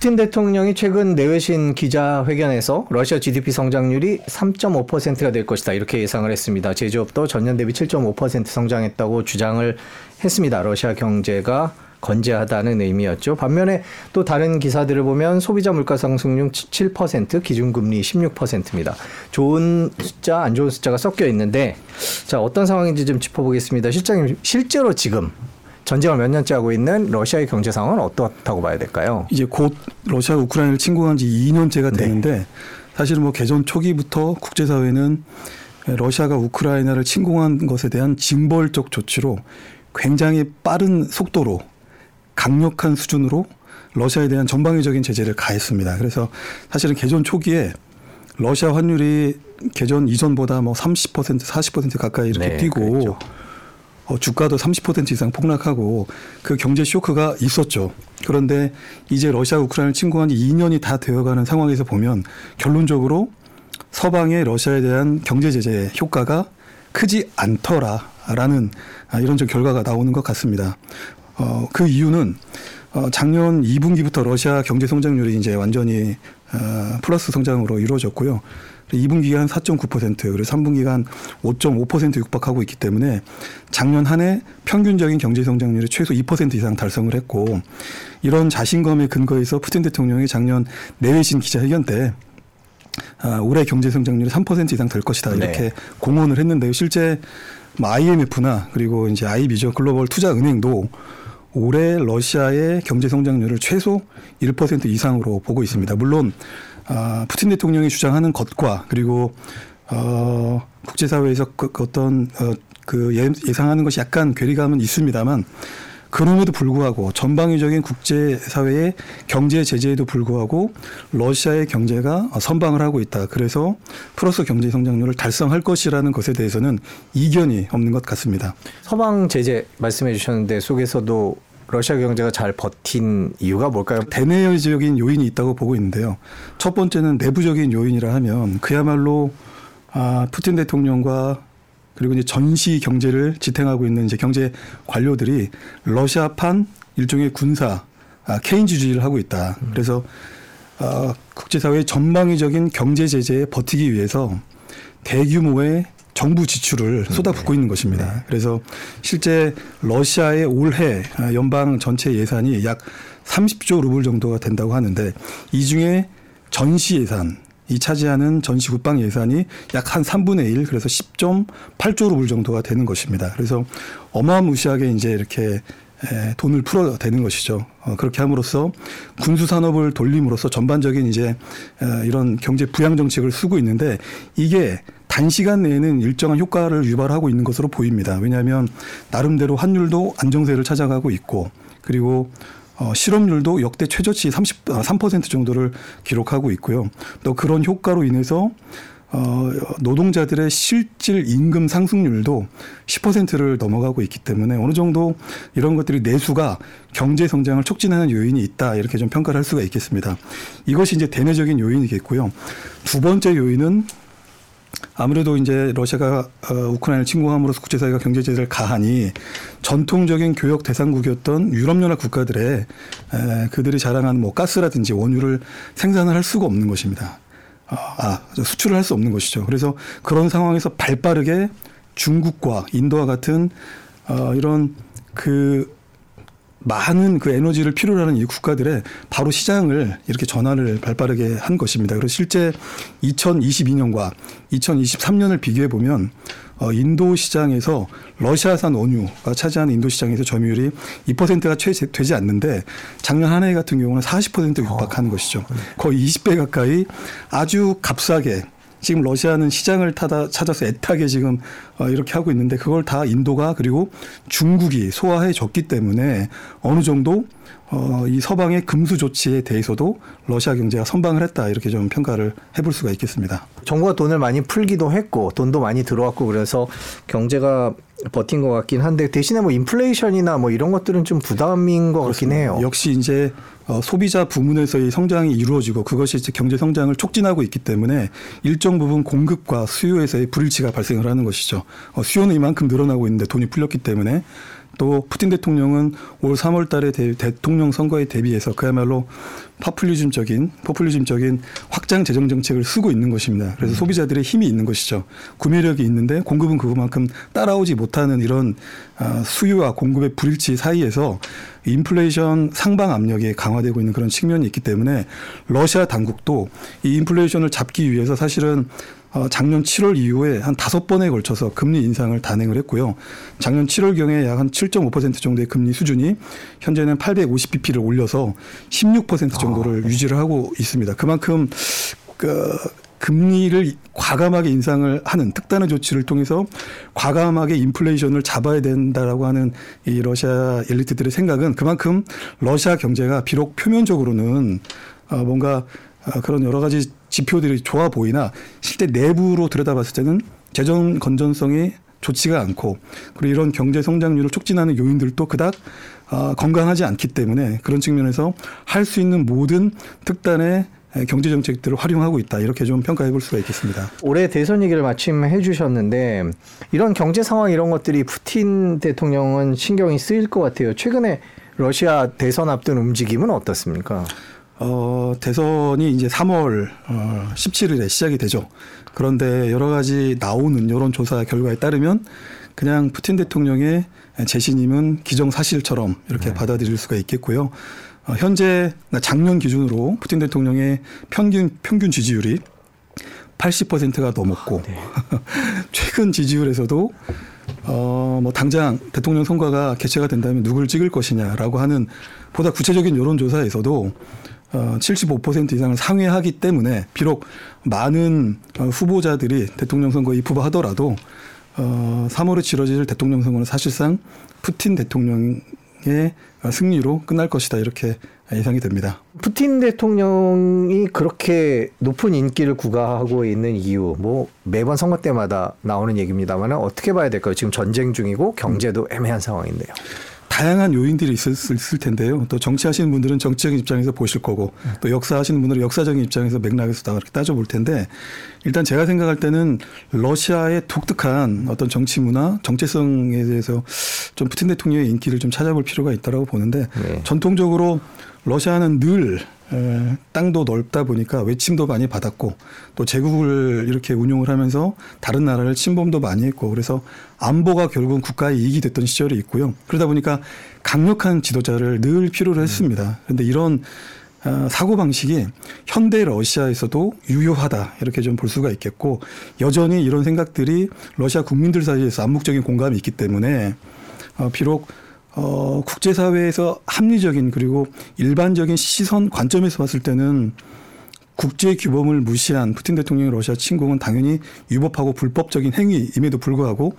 푸틴 대통령이 최근 내외신 기자회견에서 러시아 GDP 성장률이 3.5%가 될 것이다 이렇게 예상을 했습니다. 제조업도 전년 대비 7.5% 성장했다고 주장을 했습니다. 러시아 경제가 건재하다는 의미였죠. 반면에 또 다른 기사들을 보면 소비자 물가 상승률 7%, 기준금리 16%입니다. 좋은 숫자, 안 좋은 숫자가 섞여 있는데 자 어떤 상황인지 좀 짚어보겠습니다. 실장님 실제로 지금 전쟁을 몇 년째 하고 있는 러시아의 경제 상황은 어떻다고 봐야 될까요? 이제 곧 러시아 우크라이나를 침공한 지 2년째가 되는데 네. 사실은 뭐 개전 초기부터 국제사회는 러시아가 우크라이나를 침공한 것에 대한 징벌적 조치로 굉장히 빠른 속도로 강력한 수준으로 러시아에 대한 전방위적인 제재를 가했습니다. 그래서 사실은 개전 초기에 러시아 환율이 개전 이전보다 뭐 30% 40% 가까이 이렇게 네, 뛰고 그랬죠. 어, 주가도 30% 이상 폭락하고 그 경제 쇼크가 있었죠. 그런데 이제 러시아 우크라이나를 침공한 지 2년이 다 되어가는 상황에서 보면 결론적으로 서방의 러시아에 대한 경제 제재 효과가 크지 않더라라는 아, 이런 좀 결과가 나오는 것 같습니다. 어, 그 이유는 어, 작년 2분기부터 러시아 경제 성장률이 이제 완전히 어, 플러스 성장으로 이루어졌고요. 2분기가 한4.9% 그리고 3분기가 한5.5% 육박하고 있기 때문에 작년 한 해 평균적인 경제 성장률이 최소 2% 이상 달성을 했고 이런 자신감에 근거해서 푸틴 대통령이 작년 내외신 기자회견 때 아, 올해 경제 성장률이 3% 이상 될 것이다 이렇게 네. 공언을 했는데요. 실제 뭐 IMF나 그리고 이제 IB죠 글로벌 투자 은행도 올해 러시아의 경제 성장률을 최소 1% 이상으로 보고 있습니다. 물론 아, 푸틴 대통령이 주장하는 것과 그리고 어, 국제사회에서 그, 그 어떤 어, 그 예, 예상하는 것이 약간 괴리감은 있습니다만 그럼에도 불구하고 전방위적인 국제사회의 경제 제재에도 불구하고 러시아의 경제가 선방을 하고 있다. 그래서 플러스 경제 성장률을 달성할 것이라는 것에 대해서는 이견이 없는 것 같습니다. 서방 제재 말씀해 주셨는데 속에서도 러시아 경제가 잘 버틴 이유가 뭘까요? 대내적인 요인이 있다고 보고 있는데요. 첫 번째는 내부적인 요인이라 하면 그야말로 아, 푸틴 대통령과 그리고 이제 전시 경제를 지탱하고 있는 이제 경제 관료들이 러시아판 일종의 군사 아, 케인주의를 하고 있다. 음. 그래서 어, 국제사회의 전방위적인 경제 제재에 버티기 위해서 대규모의 정부 지출을 음, 쏟아붓고 네. 있는 것입니다. 네. 그래서 실제 러시아의 올해 연방 전체 예산이 약 30조 루블 정도가 된다고 하는데 이 중에 전시 예산 이 차지하는 전시 국방 예산이 약 한 3분의 1 그래서 10.8조 루블 정도가 되는 것입니다. 그래서 어마무시하게 이제 이렇게 에, 돈을 풀어대는 것이죠. 어, 그렇게 함으로써 군수 산업을 돌림으로써 전반적인 이제 에, 이런 경제 부양 정책을 쓰고 있는데 이게 단시간 내에는 일정한 효과를 유발하고 있는 것으로 보입니다. 왜냐하면 나름대로 환율도 안정세를 찾아가고 있고 그리고 어, 실업률도 역대 최저치 33% 아, 정도를 기록하고 있고요. 또 그런 효과로 인해서 어, 노동자들의 실질 임금 상승률도 10%를 넘어가고 있기 때문에 어느 정도 이런 것들이 내수가 경제 성장을 촉진하는 요인이 있다 이렇게 좀 평가를 할 수가 있겠습니다. 이것이 이제 대내적인 요인이겠고요. 두 번째 요인은 아무래도 이제 러시아가 어, 우크라이나를 침공함으로써 국제사회가 경제 제재를 가하니 전통적인 교역 대상국이었던 유럽연합 국가들의 에, 그들이 자랑하는 뭐 가스라든지 원유를 생산을 할 수가 없는 것입니다. 어, 아, 수출을 할 수 없는 것이죠. 그래서 그런 상황에서 발빠르게 중국과 인도와 같은 어, 이런 그 많은 그 에너지를 필요로 하는 이 국가들의 바로 시장을 이렇게 전환을 발빠르게 한 것입니다. 그래서 실제 2022년과 2023년을 비교해 보면 어, 인도 시장에서 러시아산 원유가 차지하는 인도 시장에서 점유율이 2%가 채 되지 않는데 작년 한 해 같은 경우는 40% 육박하는 어. 것이죠. 거의 20배 가까이 아주 값싸게 지금 러시아는 시장을 타다 찾아서 애타게 지금 어, 이렇게 하고 있는데 그걸 다 인도가 그리고 중국이 소화해 줬기 때문에 어느 정도 어, 이 서방의 금수 조치에 대해서도 러시아 경제가 선방을 했다 이렇게 좀 평가를 해볼 수가 있겠습니다. 정부가 돈을 많이 풀기도 했고 돈도 많이 들어왔고 그래서 경제가 버틴 것 같긴 한데 대신에 뭐 인플레이션이나 뭐 이런 것들은 좀 부담인 것 그렇습니다. 같긴 해요. 역시 이제 어, 소비자 부문에서의 성장이 이루어지고 그것이 이제 경제 성장을 촉진하고 있기 때문에 일정 부분 공급과 수요에서의 불일치가 발생을 하는 것이죠. 어, 수요는 이만큼 늘어나고 있는데 돈이 풀렸기 때문에 또 푸틴 대통령은 올 3월 달에 대, 대통령 선거에 대비해서 그야말로 파퓰리즘적인 포퓰리즘적인 확장 재정 정책을 쓰고 있는 것입니다. 그래서 음. 소비자들의 힘이 있는 것이죠. 구매력이 있는데 공급은 그만큼 따라오지 못하는 이런 아, 수요와 공급의 불일치 사이에서 인플레이션 상방 압력이 강화되고 있는 그런 측면이 있기 때문에 러시아 당국도 이 인플레이션을 잡기 위해서 사실은 어, 작년 7월 이후에 한 다섯 번에 걸쳐서 금리 인상을 단행을 했고요. 작년 7월경에 약 한 7.5% 정도의 금리 수준이 현재는 850bp를 올려서 16% 정도를 아, 네. 유지를 하고 있습니다. 그만큼 그 금리를 과감하게 인상을 하는 특단의 조치를 통해서 과감하게 인플레이션을 잡아야 된다라고 하는 이 러시아 엘리트들의 생각은 그만큼 러시아 경제가 비록 표면적으로는 어 뭔가 어, 그런 여러 가지 지표들이 좋아 보이나 실제 내부로 들여다봤을 때는 재정 건전성이 좋지가 않고 그리고 이런 경제 성장률을 촉진하는 요인들도 그닥 어, 건강하지 않기 때문에 그런 측면에서 할 수 있는 모든 특단의 경제 정책들을 활용하고 있다 이렇게 좀 평가해 볼 수가 있겠습니다. 올해 대선 얘기를 마침 해주셨는데 이런 경제 상황 이런 것들이 푸틴 대통령은 신경이 쓰일 것 같아요. 최근에 러시아 대선 앞둔 움직임은 어떻습니까? 어, 대선이 이제 3월 어, 17일에 시작이 되죠. 그런데 여러 가지 나오는 여론조사 결과에 따르면 그냥 푸틴 대통령의 재신임은 기정사실처럼 이렇게 네. 받아들일 수가 있겠고요. 어, 현재 작년 기준으로 푸틴 대통령의 평균 평균 지지율이 80%가 넘었고 아, 네. 최근 지지율에서도 어, 뭐 당장 대통령 선거가 개최가 된다면 누굴 찍을 것이냐라고 하는 보다 구체적인 여론조사에서도 어, 75% 이상을 상회하기 때문에 비록 많은 어, 후보자들이 대통령 선거에 입후보하더라도 어, 3월에 치러질 대통령 선거는 사실상 푸틴 대통령의 승리로 끝날 것이다 이렇게 예상이 됩니다. 푸틴 대통령이 그렇게 높은 인기를 구가하고 있는 이유, 뭐 매번 선거 때마다 나오는 얘기입니다만 어떻게 봐야 될까요? 지금 전쟁 중이고 경제도 애매한 상황인데요. 다양한 요인들이 있을, 있을 텐데요. 또 정치하시는 분들은 정치적인 입장에서 보실 거고 또 역사하시는 분들은 역사적인 입장에서 맥락에서 다 그렇게 따져볼 텐데 일단 제가 생각할 때는 러시아의 독특한 어떤 정치 문화, 정체성에 대해서 좀 푸틴 대통령의 인기를 좀 찾아볼 필요가 있다라고 보는데 네. 전통적으로 러시아는 늘 에, 땅도 넓다 보니까 외침도 많이 받았고 또 제국을 이렇게 운용을 하면서 다른 나라를 침범도 많이 했고 그래서 안보가 결국은 국가의 이익이 됐던 시절이 있고요. 그러다 보니까 강력한 지도자를 늘 필요로 했습니다. 그런데 이런 어, 사고 방식이 현대 러시아에서도 유효하다 이렇게 좀 볼 수가 있겠고 여전히 이런 생각들이 러시아 국민들 사이에서 암묵적인 공감이 있기 때문에 어, 비록 어, 국제사회에서 합리적인 그리고 일반적인 시선 관점에서 봤을 때는 국제 규범을 무시한 푸틴 대통령의 러시아 침공은 당연히 위법하고 불법적인 행위임에도 불구하고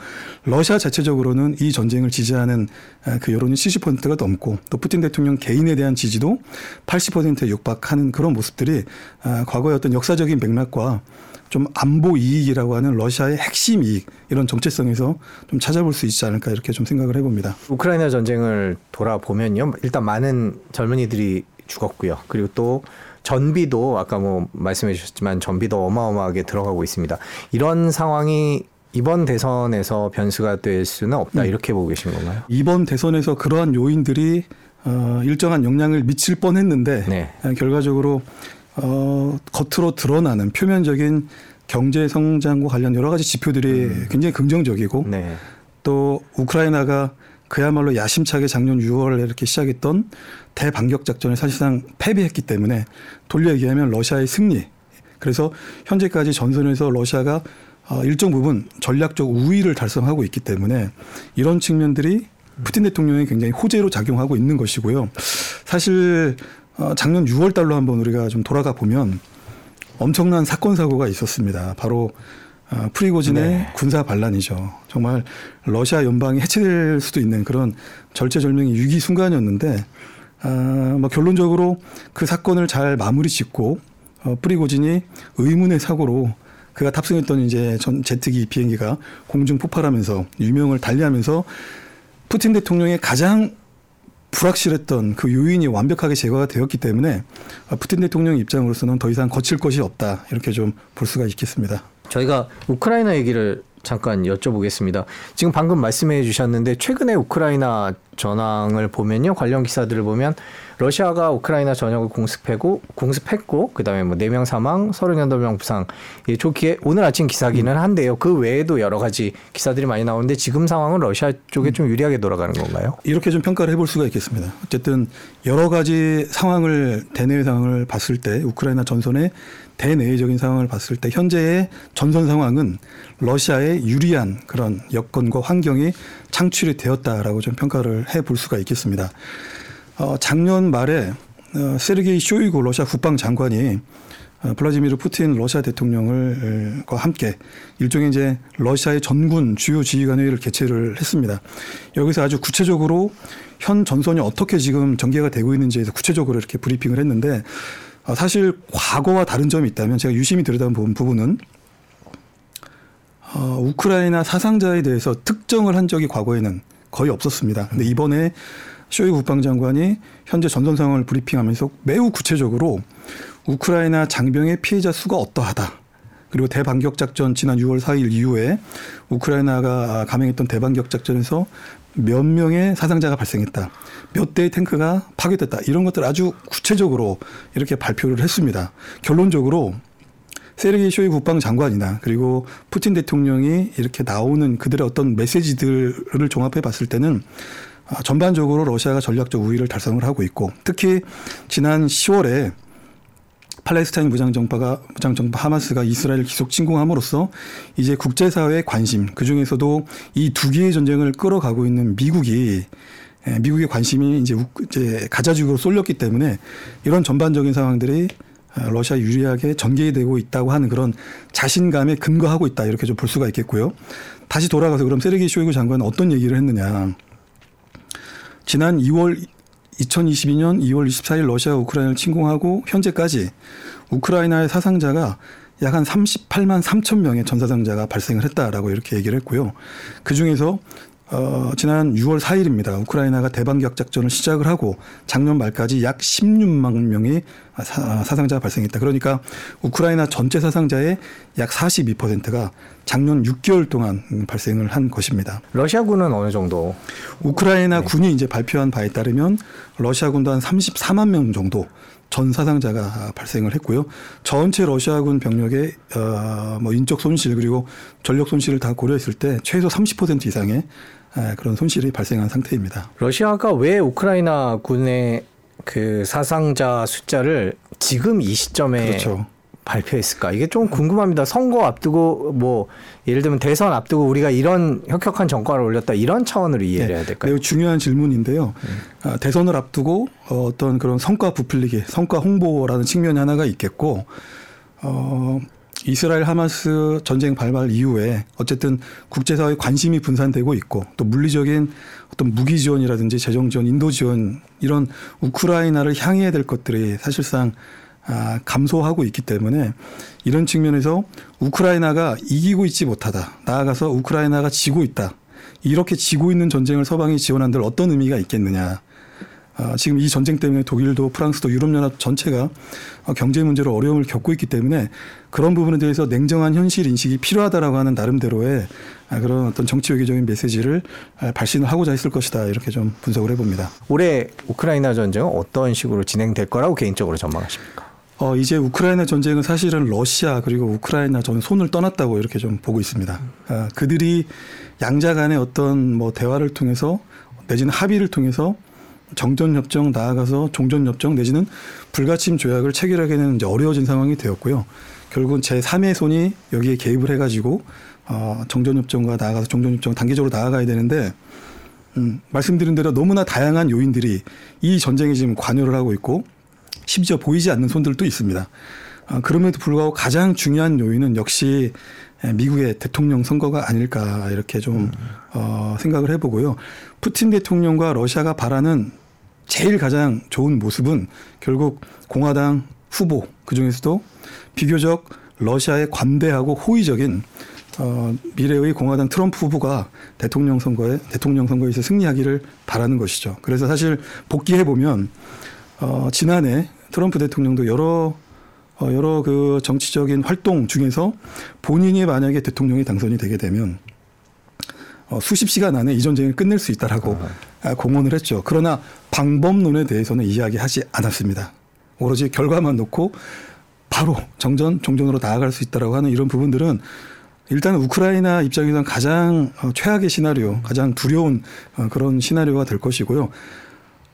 러시아 자체적으로는 이 전쟁을 지지하는 그 여론이 70%가 넘고 또 푸틴 대통령 개인에 대한 지지도 80%에 육박하는 그런 모습들이 과거의 어떤 역사적인 맥락과 좀 안보 이익이라고 하는 러시아의 핵심 이익 이런 정체성에서 좀 찾아볼 수 있지 않을까 이렇게 좀 생각을 해봅니다. 우크라이나 전쟁을 돌아보면요, 일단 많은 젊은이들이 죽었고요. 그리고 또 전비도 아까 뭐 말씀해 주셨지만 전비도 어마어마하게 들어가고 있습니다. 이런 상황이 이번 대선에서 변수가 될 수는 없다 음. 이렇게 보고 계신 건가요? 이번 대선에서 그러한 요인들이 어, 일정한 영향을 미칠 뻔했는데 네. 결과적으로 어, 겉으로 드러나는 표면적인 경제 성장과 관련 여러 가지 지표들이 음. 굉장히 긍정적이고 네. 또 우크라이나가 그야말로 야심차게 작년 6월에 이렇게 시작했던 대반격 작전을 사실상 패배했기 때문에 돌려 얘기하면 러시아의 승리. 그래서 현재까지 전선에서 러시아가 어, 일정 부분 전략적 우위를 달성하고 있기 때문에 이런 측면들이 푸틴 대통령이 굉장히 호재로 작용하고 있는 것이고요. 사실 어, 작년 6월 달로 한번 우리가 좀 돌아가 보면 엄청난 사건 사고가 있었습니다. 바로 어, 프리고진의 네. 군사 반란이죠. 정말 러시아 연방이 해체될 수도 있는 그런 절체절명의 위기 순간이었는데 아, 뭐 결론적으로 그 사건을 잘 마무리 짓고 어, 프리고진이 의문의 사고로 그가 탑승했던 이제 전 제트기 비행기가 공중 폭발하면서 유명을 달리하면서 푸틴 대통령의 가장 불확실했던 그 요인이 완벽하게 제거가 되었기 때문에 푸틴 대통령 입장으로서는 더 이상 거칠 것이 없다 이렇게 좀 볼 수가 있겠습니다. 저희가 우크라이나 얘기를 잠깐 여쭤보겠습니다. 지금 방금 말씀해 주셨는데 최근에 우크라이나 전황을 보면요. 관련 기사들을 보면 러시아가 우크라이나 전역을 공습하고 공습했고 그다음에 뭐 4명 사망, 38명 부상. 예, 좋기에 오늘 아침 기사기는 한데요. 그 외에도 여러 가지 기사들이 많이 나오는데 지금 상황은 러시아 쪽에 좀 유리하게 돌아가는 건가요? 이렇게 좀 평가를 해볼 수가 있겠습니다. 어쨌든 여러 가지 상황을 대내외 상황을 봤을 때 우크라이나 전선의 대내외적인 상황을 봤을 때 현재의 전선 상황은 러시아에 유리한 그런 여건과 환경이 창출이 되었다라고 좀 평가를 해 볼 수가 있겠습니다. 어, 작년 말에 어, 세르게이 쇼이구 러시아 국방장관이 어, 블라디미르 푸틴 러시아 대통령을과 함께 일종의 이제 러시아의 전군 주요 지휘관 회의를 개최를 했습니다. 여기서 아주 구체적으로 현 전선이 어떻게 지금 전개가 되고 있는지에 서 구체적으로 이렇게 브리핑을 했는데 어, 사실 과거와 다른 점이 있다면 제가 유심히 들여다본 부분은 어, 우크라이나 사상자에 대해서 특정을 한 적이 과거에는 거의 없었습니다. 근데 이번에 쇼이 국방장관이 현재 전선 상황을 브리핑하면서 매우 구체적으로 우크라이나 장병의 피해자 수가 어떠하다. 그리고 대반격 작전 지난 6월 4일 이후에 우크라이나가 감행했던 대반격 작전에서 몇 명의 사상자가 발생했다. 몇 대의 탱크가 파괴됐다. 이런 것들 아주 구체적으로 이렇게 발표를 했습니다. 결론적으로 세르게이 쇼이 국방장관이나 그리고 푸틴 대통령이 이렇게 나오는 그들의 어떤 메시지들을 종합해 봤을 때는 아, 전반적으로 러시아가 전략적 우위를 달성을 하고 있고 특히 지난 10월에 팔레스타인 무장 정파가 무장 정파 하마스가 이스라엘 기속 침공함으로써 이제 국제 사회의 관심 그 중에서도 이 두 개의 전쟁을 끌어가고 있는 미국이 예, 미국의 관심이 이제, 이제 가자지구로 쏠렸기 때문에 이런 전반적인 상황들이 어, 러시아 유리하게 전개되고 있다고 하는 그런 자신감에 근거하고 있다 이렇게 좀 볼 수가 있겠고요. 다시 돌아가서 그럼 세르기 쇼이구 장관은 어떤 얘기를 했느냐. 지난 2월 2022년 2월 24일 러시아가 우크라이나를 침공하고 현재까지 우크라이나의 사상자가 약 한 38만 3천 명의 전사상자가 발생을 했다라고 이렇게 얘기를 했고요. 그 중에서 어, 지난 6월 4일입니다. 우크라이나가 대반격 작전을 시작을 하고 작년 말까지 약 16만 명의 사, 상자가 발생했다. 그러니까 우크라이나 전체 사상자의 약 42%가 작년 6개월 동안 발생을 한 것입니다. 러시아군은 어느 정도? 우크라이나 네. 군이 이제 발표한 바에 따르면 러시아군도 한 34만 명 정도 전 사상자가 발생을 했고요. 전체 러시아군 병력의 어 뭐 인적 손실 그리고 전력 손실을 다 고려했을 때 최소 30% 이상의 그런 손실이 발생한 상태입니다. 러시아가 왜 우크라이나 군의 그 사상자 숫자를 지금 이 시점에 그렇죠. 발표했을까? 이게 좀 궁금합니다. 선거 앞두고 뭐 예를 들면 대선 앞두고 우리가 이런 혁혁한 정과를 올렸다 이런 차원으로 이해를 네, 해야 될까요? 매우 중요한 질문인데요. 음. 대선을 앞두고 어떤 그런 성과 부풀리기, 성과 홍보라는 측면이 하나가 있겠고 어 이스라엘 하마스 전쟁 발발 이후에 어쨌든 국제사회 관심이 분산되고 있고 또 물리적인 어떤 무기 지원이라든지 재정 지원, 인도 지원 이런 우크라이나를 향해야 될 것들이 사실상 아, 감소하고 있기 때문에 이런 측면에서 우크라이나가 이기고 있지 못하다. 나아가서 우크라이나가 지고 있다. 이렇게 지고 있는 전쟁을 서방이 지원한들 어떤 의미가 있겠느냐. 아, 지금 이 전쟁 때문에 독일도 프랑스도 유럽연합 전체가 경제 문제로 어려움을 겪고 있기 때문에 그런 부분에 대해서 냉정한 현실 인식이 필요하다라고 하는 나름대로의 아, 그런 어떤 정치 외교적인 메시지를 아, 발신을 하고자 했을 것이다 이렇게 좀 분석을 해봅니다. 올해 우크라이나 전쟁은 어떤 식으로 진행될 거라고 개인적으로 전망하십니까? 어, 이제 우크라이나 전쟁은 사실은 러시아 그리고 우크라이나 전 손을 떠났다고 이렇게 좀 보고 있습니다. 어, 그들이 양자 간의 어떤 뭐 대화를 통해서 내지는 합의를 통해서 정전협정 나아가서 종전협정 내지는 불가침 조약을 체결하기는 이제 어려워진 상황이 되었고요. 결국은 제3의 손이 여기에 개입을 해가지고 어, 정전협정과 나아가서 종전협정 단계적으로 나아가야 되는데 음, 말씀드린 대로 너무나 다양한 요인들이 이 전쟁에 지금 관여를 하고 있고 심지어 보이지 않는 손들도 있습니다. 아, 그럼에도 불구하고 가장 중요한 요인은 역시 미국의 대통령 선거가 아닐까 이렇게 좀 어, 생각을 해보고요. 푸틴 대통령과 러시아가 바라는 제일 가장 좋은 모습은 결국 공화당 후보 그 중에서도 비교적 러시아에 관대하고 호의적인 어, 미래의 공화당 트럼프 후보가 대통령 선거에 대통령 선거에서 승리하기를 바라는 것이죠. 그래서 사실 복귀해 보면 어, 지난해 트럼프 대통령도 여러 어, 여러 그 정치적인 활동 중에서 본인이 만약에 대통령이 당선이 되게 되면 어, 수십 시간 안에 이 전쟁을 끝낼 수 있다라고 아, 공언을 했죠. 그러나 방법론에 대해서는 이야기하지 않았습니다. 오로지 결과만 놓고 바로 정전 종전으로 나아갈 수 있다라고 하는 이런 부분들은 일단 우크라이나 입장에서는 가장 어, 최악의 시나리오, 가장 두려운 어, 그런 시나리오가 될 것이고요.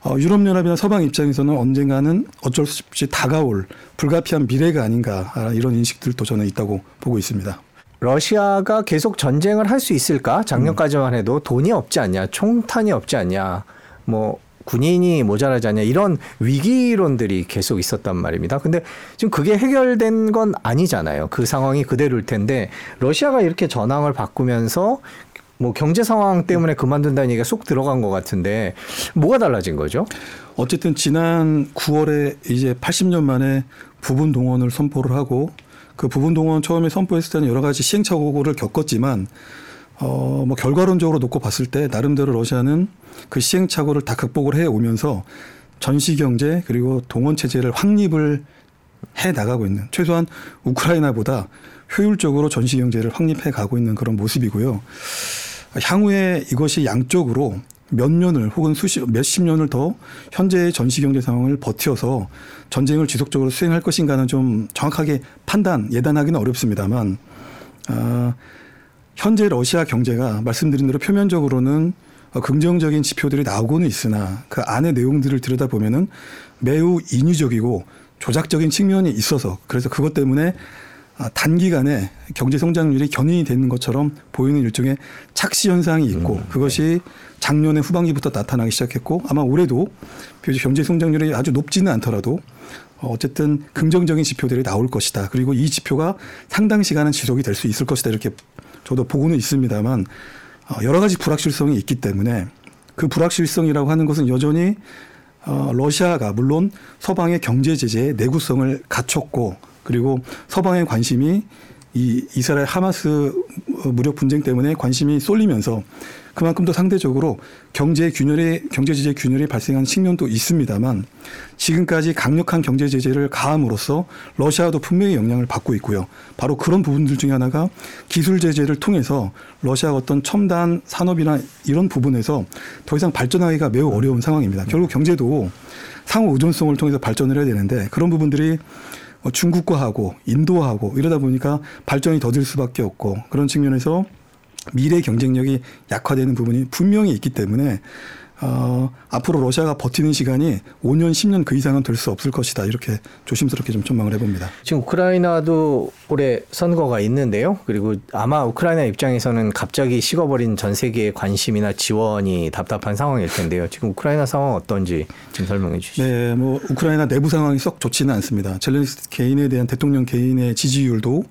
어, 유럽연합이나 서방 입장에서는 언젠가는 어쩔 수 없이 다가올 불가피한 미래가 아닌가 아, 이런 인식들도 저는 있다고 보고 있습니다. 러시아가 계속 전쟁을 할 수 있을까? 작년까지만 해도 돈이 없지 않냐, 총탄이 없지 않냐, 뭐 군인이 모자라지 않냐 이런 위기론들이 계속 있었단 말입니다. 근데 지금 그게 해결된 건 아니잖아요. 그 상황이 그대로일 텐데 러시아가 이렇게 전황을 바꾸면서 뭐 경제 상황 때문에 그만둔다는 얘기가 쏙 들어간 것 같은데 뭐가 달라진 거죠? 어쨌든 지난 9월에 이제 80년 만에 부분 동원을 선포를 하고 그 부분 동원 처음에 선포했을 때는 여러 가지 시행착오를 겪었지만 어 뭐 결과론적으로 놓고 봤을 때 나름대로 러시아는 그 시행착오를 다 극복을 해 오면서 전시 경제 그리고 동원 체제를 확립을 해 나가고 있는 최소한 우크라이나보다 효율적으로 전시 경제를 확립해 가고 있는 그런 모습이고요. 향후에 이것이 양쪽으로 몇 년을 혹은 수십 몇십 년을 더 현재의 전시 경제 상황을 버텨서 전쟁을 지속적으로 수행할 것인가는 좀 정확하게 판단 예단하기는 어렵습니다만 아, 현재 러시아 경제가 말씀드린 대로 표면적으로는 어, 긍정적인 지표들이 나오고는 있으나 그 안의 내용들을 들여다보면은 매우 인위적이고 조작적인 측면이 있어서 그래서 그것 때문에 아, 단기간에 경제 성장률이 견인이 되는 것처럼 보이는 일종의 착시 현상이 있고 그것이 작년의 후반기부터 나타나기 시작했고 아마 올해도 비교적 경제 성장률이 아주 높지는 않더라도 어, 어쨌든 긍정적인 지표들이 나올 것이다. 그리고 이 지표가 상당 시간은 지속이 될 수 있을 것이다. 이렇게 저도 보고는 있습니다만 어, 여러 가지 불확실성이 있기 때문에 그 불확실성이라고 하는 것은 여전히 어, 러시아가 물론 서방의 경제 제재의 내구성을 갖췄고 그리고 서방의 관심이 이 이스라엘 하마스 무력 분쟁 때문에 관심이 쏠리면서 그만큼 더 상대적으로 경제 균열이 경제 제재 균열이 발생한 측면도 있습니다만 지금까지 강력한 경제 제재를 가함으로써 러시아도 분명히 영향을 받고 있고요. 바로 그런 부분들 중에 하나가 기술 제재를 통해서 러시아가 어떤 첨단 산업이나 이런 부분에서 더 이상 발전하기가 매우 어려운 상황입니다. 결국 경제도 상호 의존성을 통해서 발전을 해야 되는데 그런 부분들이 뭐 중국과하고 인도하고 이러다 보니까 발전이 더딜 수밖에 없고 그런 측면에서 미래 경쟁력이 약화되는 부분이 분명히 있기 때문에 어, 앞으로 러시아가 버티는 시간이 5년, 10년 그 이상은 될 수 없을 것이다. 이렇게 조심스럽게 좀 전망을 해봅니다. 지금 우크라이나도 올해 선거가 있는데요. 그리고 아마 우크라이나 입장에서는 갑자기 식어버린 전 세계의 관심이나 지원이 답답한 상황일 텐데요. 지금 우크라이나 상황 어떤지 좀 설명해 주시죠. 네, 뭐 우크라이나 내부 상황이 썩 좋지는 않습니다. 젤렌스키 개인에 대한 대통령 개인의 지지율도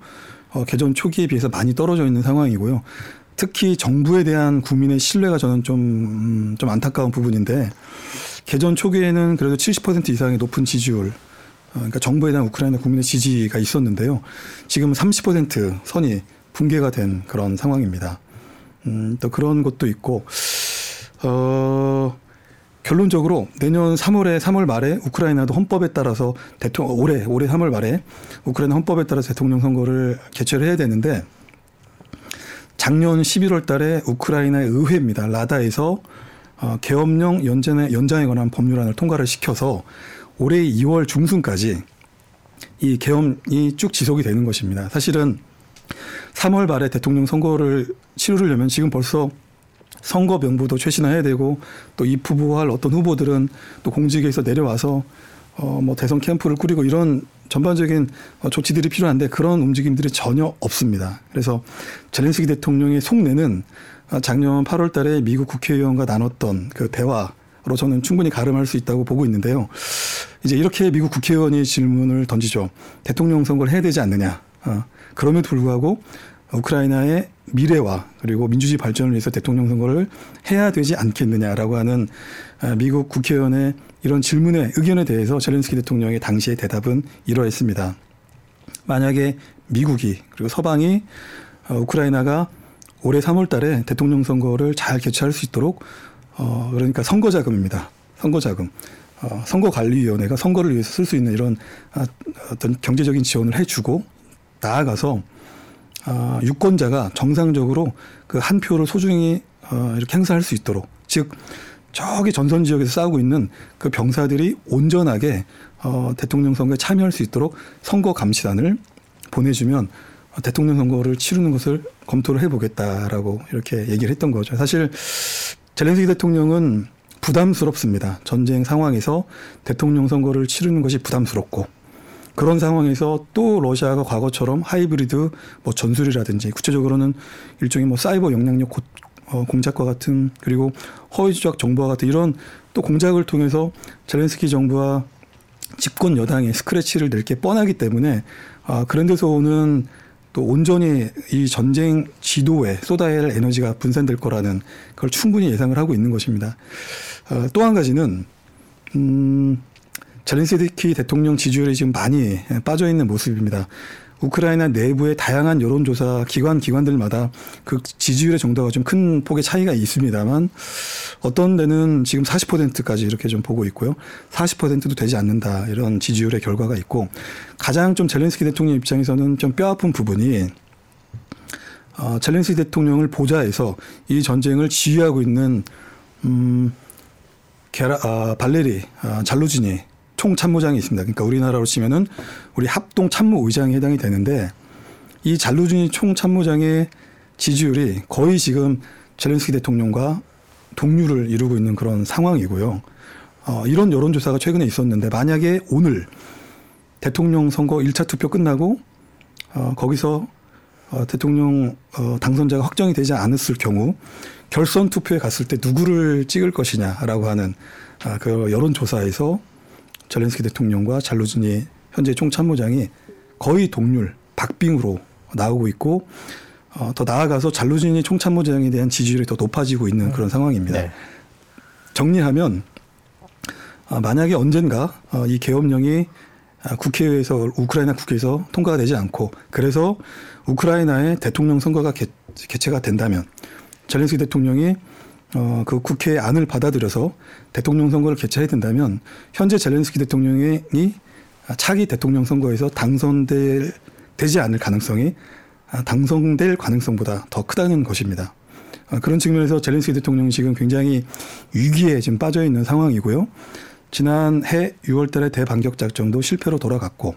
어, 개전 초기에 비해서 많이 떨어져 있는 상황이고요. 특히 정부에 대한 국민의 신뢰가 저는 좀, 음, 좀 안타까운 부분인데 개전 초기에는 그래도 70% 이상의 높은 지지율 어, 그러니까 정부에 대한 우크라이나 국민의 지지가 있었는데요. 지금 30% 선이 붕괴가 된 그런 상황입니다. 음, 또 그런 것도 있고, 어, 결론적으로 내년 3월에 3월 말에 우크라이나도 헌법에 따라서 대통령 올해 올해 3월 말에 우크라이나 헌법에 따라서 대통령 선거를 개최를 해야 되는데 작년 11월 달에 우크라이나의 의회입니다. 라다에서 어, 계엄령 연장에, 연장에 관한 법률안을 통과를 시켜서 올해 2월 중순까지 이 계엄이 쭉 지속이 되는 것입니다. 사실은 3월 말에 대통령 선거를 치르려면 지금 벌써 선거 명부도 최신화해야 되고 또 입후보할 어떤 후보들은 또 공직에서 내려와서 어 뭐 대선 캠프를 꾸리고 이런 전반적인 어, 조치들이 필요한데 그런 움직임들이 전혀 없습니다. 그래서 젤렌스키 대통령의 속내는 어, 작년 8월 달에 미국 국회의원과 나눴던 그 대화로 저는 충분히 가름할 수 있다고 보고 있는데요. 이제 이렇게 미국 국회의원이 질문을 던지죠. 대통령 선거를 해야 되지 않느냐. 어, 그럼에도 불구하고 우크라이나의 미래와 그리고 민주주의 발전을 위해서 대통령 선거를 해야 되지 않겠느냐라고 하는 아, 미국 국회의원의 이런 질문의 의견에 대해서 젤렌스키 대통령의 당시의 대답은 이러했습니다. 만약에 미국이 그리고 서방이 어, 우크라이나가 올해 3월 달에 대통령 선거를 잘 개최할 수 있도록 어 그러니까 선거 자금입니다. 선거 자금. 어, 선거 관리 위원회가 선거를 위해서 쓸 수 있는 이런 아, 어떤 경제적인 지원을 해 주고 나아가서 아, 유권자가 정상적으로 그 한 표를 소중히 어, 이렇게 행사할 수 있도록 즉 저기 전선 지역에서 싸우고 있는 그 병사들이 온전하게 어, 대통령 선거에 참여할 수 있도록 선거 감시단을 보내주면 대통령 선거를 치르는 것을 검토를 해보겠다라고 이렇게 얘기를 했던 거죠. 사실 젤렌스키 대통령은 부담스럽습니다. 전쟁 상황에서 대통령 선거를 치르는 것이 부담스럽고 그런 상황에서 또 러시아가 과거처럼 하이브리드 뭐 전술이라든지 구체적으로는 일종의 뭐 사이버 영향력 고, 어, 공작과 같은 그리고 허위 조작 정보와 같은 이런 또 공작을 통해서 젤렌스키 정부와 집권 여당의 스크래치를 낼 게 뻔하기 때문에 아, 그런 데서 오는 또 온전히 이 전쟁 지도에 쏟아야 할 에너지가 분산될 거라는 그걸 충분히 예상을 하고 있는 것입니다. 어, 또한 가지는 음, 젤렌스키 대통령 지지율이 지금 많이 빠져 있는 모습입니다. 우크라이나 내부의 다양한 여론조사 기관 기관들마다 그 지지율의 정도가 좀 큰 폭의 차이가 있습니다만 어떤 데는 지금 40%까지 이렇게 좀 보고 있고요. 40%도 되지 않는다 이런 지지율의 결과가 있고 가장 좀 젤렌스키 대통령 입장에서는 좀 뼈아픈 부분이 어, 젤렌스키 대통령을 보좌해서 이 전쟁을 지휘하고 있는 음, 게라, 아, 발레리 아, 잘루지니 총참모장이 있습니다. 그러니까 우리나라로 치면은 우리 합동 참모 의장이 해당이 되는데 이 잘루지니 총참모장의 지지율이 거의 지금 젤렌스키 대통령과 동률을 이루고 있는 그런 상황이고요. 어, 이런 여론조사가 최근에 있었는데 만약에 오늘 대통령 선거 1차 투표 끝나고 어, 거기서 어, 대통령 어, 당선자가 확정이 되지 않았을 경우 결선 투표에 갔을 때 누구를 찍을 것이냐라고 하는 아, 그 여론조사에서 젤렌스키 대통령과 잘루즈니 현재 총참모장이 거의 동률 박빙으로 나오고 있고 어, 더 나아가서 잘루즈니 총참모장에 대한 지지율이 더 높아지고 있는 그런 상황입니다. 네. 정리하면 아, 만약에 언젠가 어, 이 계엄령이 아, 국회에서 우크라이나 국회에서 통과가 되지 않고 그래서 우크라이나의 대통령 선거가 개, 개최가 된다면 젤렌스키 대통령이 어, 그 국회의 안을 받아들여서 대통령 선거를 개최해야 된다면 현재 젤렌스키 대통령이 차기 대통령 선거에서 당선될 되지 않을 가능성이 아, 당선될 가능성보다 더 크다는 것입니다. 아, 그런 측면에서 젤렌스키 대통령이 지금 굉장히 위기에 지금 빠져 있는 상황이고요. 지난해 6월달에 대반격 작전도 실패로 돌아갔고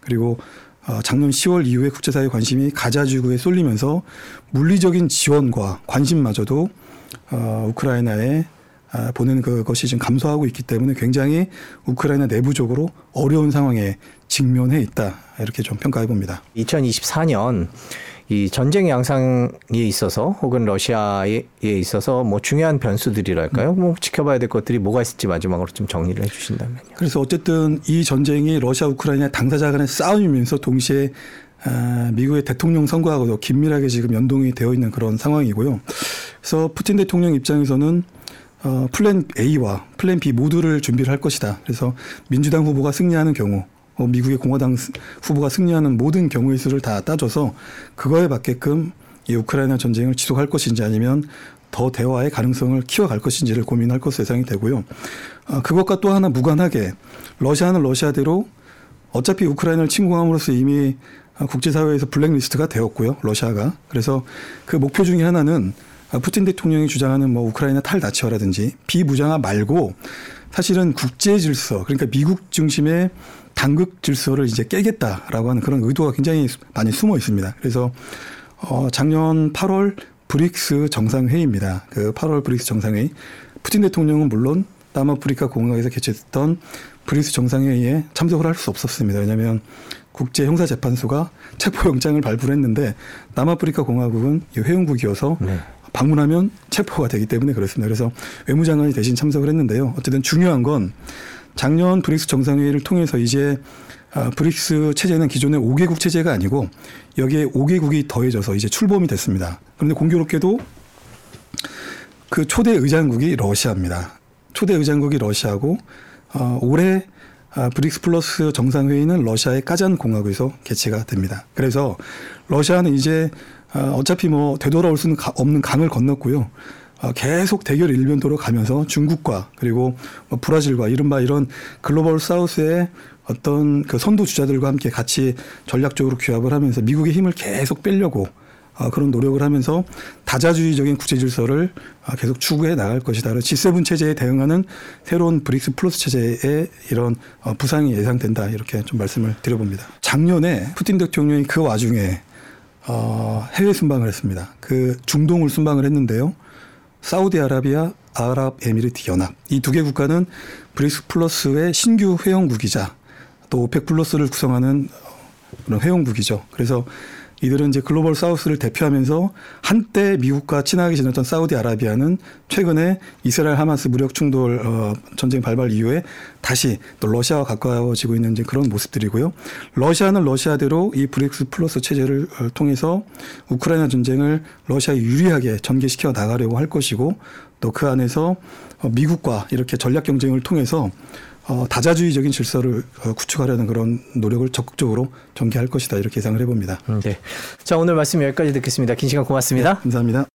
그리고 어, 작년 10월 이후에 국제사회 관심이 가자 지구에 쏠리면서 물리적인 지원과 관심마저도 어, 우크라이나에 아, 보내는 그것이 지금 감소하고 있기 때문에 굉장히 우크라이나 내부적으로 어려운 상황에 직면해 있다 이렇게 좀 평가해 봅니다. 2024년 이 전쟁 양상에 있어서 혹은 러시아에 있어서 뭐 중요한 변수들이랄까요? 뭐 지켜봐야 될 것들이 뭐가 있을지 마지막으로 좀 정리를 해주신다면요. 그래서 어쨌든 이 전쟁이 러시아 우크라이나 당사자 간의 싸움이면서 동시에 아, 미국의 대통령 선거하고도 긴밀하게 지금 연동이 되어 있는 그런 상황이고요. 그래서 푸틴 대통령 입장에서는 어, 플랜 A와 플랜 B 모두를 준비를 할 것이다. 그래서 민주당 후보가 승리하는 경우 어, 미국의 공화당 후보가 승리하는 모든 경우의 수를 다 따져서 그거에 맞게끔 이 우크라이나 전쟁을 지속할 것인지 아니면 더 대화의 가능성을 키워갈 것인지를 고민할 것으로 예상이 되고요. 어, 그것과 또 하나 무관하게 러시아는 러시아대로 어차피 우크라이나를 침공함으로써 이미 국제사회에서 블랙리스트가 되었고요. 러시아가. 그래서 그 목표 중에 하나는 푸틴 대통령이 주장하는 뭐 우크라이나 탈나치화라든지 비무장화 말고 사실은 국제 질서 그러니까 미국 중심의 단극 질서를 이제 깨겠다라고 하는 그런 의도가 굉장히 많이 숨어 있습니다. 그래서 어 작년 8월 브릭스 정상회의입니다. 그 8월 브릭스 정상회의 푸틴 대통령은 물론 남아프리카 공화국에서 개최했던 브릭스 정상회의에 참석을 할 수 없었습니다. 왜냐하면 국제 형사 재판소가 체포 영장을 발부를 했는데 남아프리카 공화국은 회원국이어서 네. 방문하면 체포가 되기 때문에 그렇습니다. 그래서 외무장관이 대신 참석을 했는데요. 어쨌든 중요한 건 작년 브릭스 정상회의를 통해서 이제 아, 브릭스 체제는 기존의 5개국 체제가 아니고 여기에 5개국이 더해져서 이제 출범이 됐습니다. 그런데 공교롭게도 그 초대 의장국이 러시아입니다. 초대 의장국이 러시아고 어, 올해 아, 브릭스 플러스 정상회의는 러시아의 까잔 공화국에서 개최가 됩니다. 그래서 러시아는 이제 어, 어차피 뭐 되돌아올 수는 없는 강을 건넜고요. 어, 계속 대결 일변도로 가면서 중국과 그리고 뭐 브라질과 이른바 이런 글로벌 사우스의 어떤 그 선도 주자들과 함께 같이 전략적으로 규합을 하면서 미국의 힘을 계속 빼려고 어, 그런 노력을 하면서 다자주의적인 국제 질서를 어, 계속 추구해 나갈 것이다. 그래서 G7 체제에 대응하는 새로운 브릭스 플러스 체제의 이런 어, 부상이 예상된다. 이렇게 좀 말씀을 드려봅니다. 작년에 푸틴 대통령이 그 와중에 어, 해외 순방을 했습니다. 그 중동을 순방을 했는데요. 사우디아라비아, 아랍에미리트 연합 이 두 개 국가는 브릭스 플러스의 신규 회원국이자 또 오펙 플러스를 구성하는 그런 회원국이죠. 그래서 이들은 이제 글로벌 사우스를 대표하면서 한때 미국과 친하게 지냈던 사우디아라비아는 최근에 이스라엘 하마스 무력 충돌 어, 전쟁 발발 이후에 다시 또 러시아와 가까워지고 있는 이제 그런 모습들이고요. 러시아는 러시아대로 이 브릭스 플러스 체제를 어, 통해서 우크라이나 전쟁을 러시아에 유리하게 전개시켜 나가려고 할 것이고 또 그 안에서 어, 미국과 이렇게 전략 경쟁을 통해서 어, 다자주의적인 질서를 어, 구축하려는 그런 노력을 적극적으로 전개할 것이다 이렇게 예상을 해봅니다. 음, 네. 자, 오늘 말씀 여기까지 듣겠습니다. 긴 시간 고맙습니다. 감사합니다.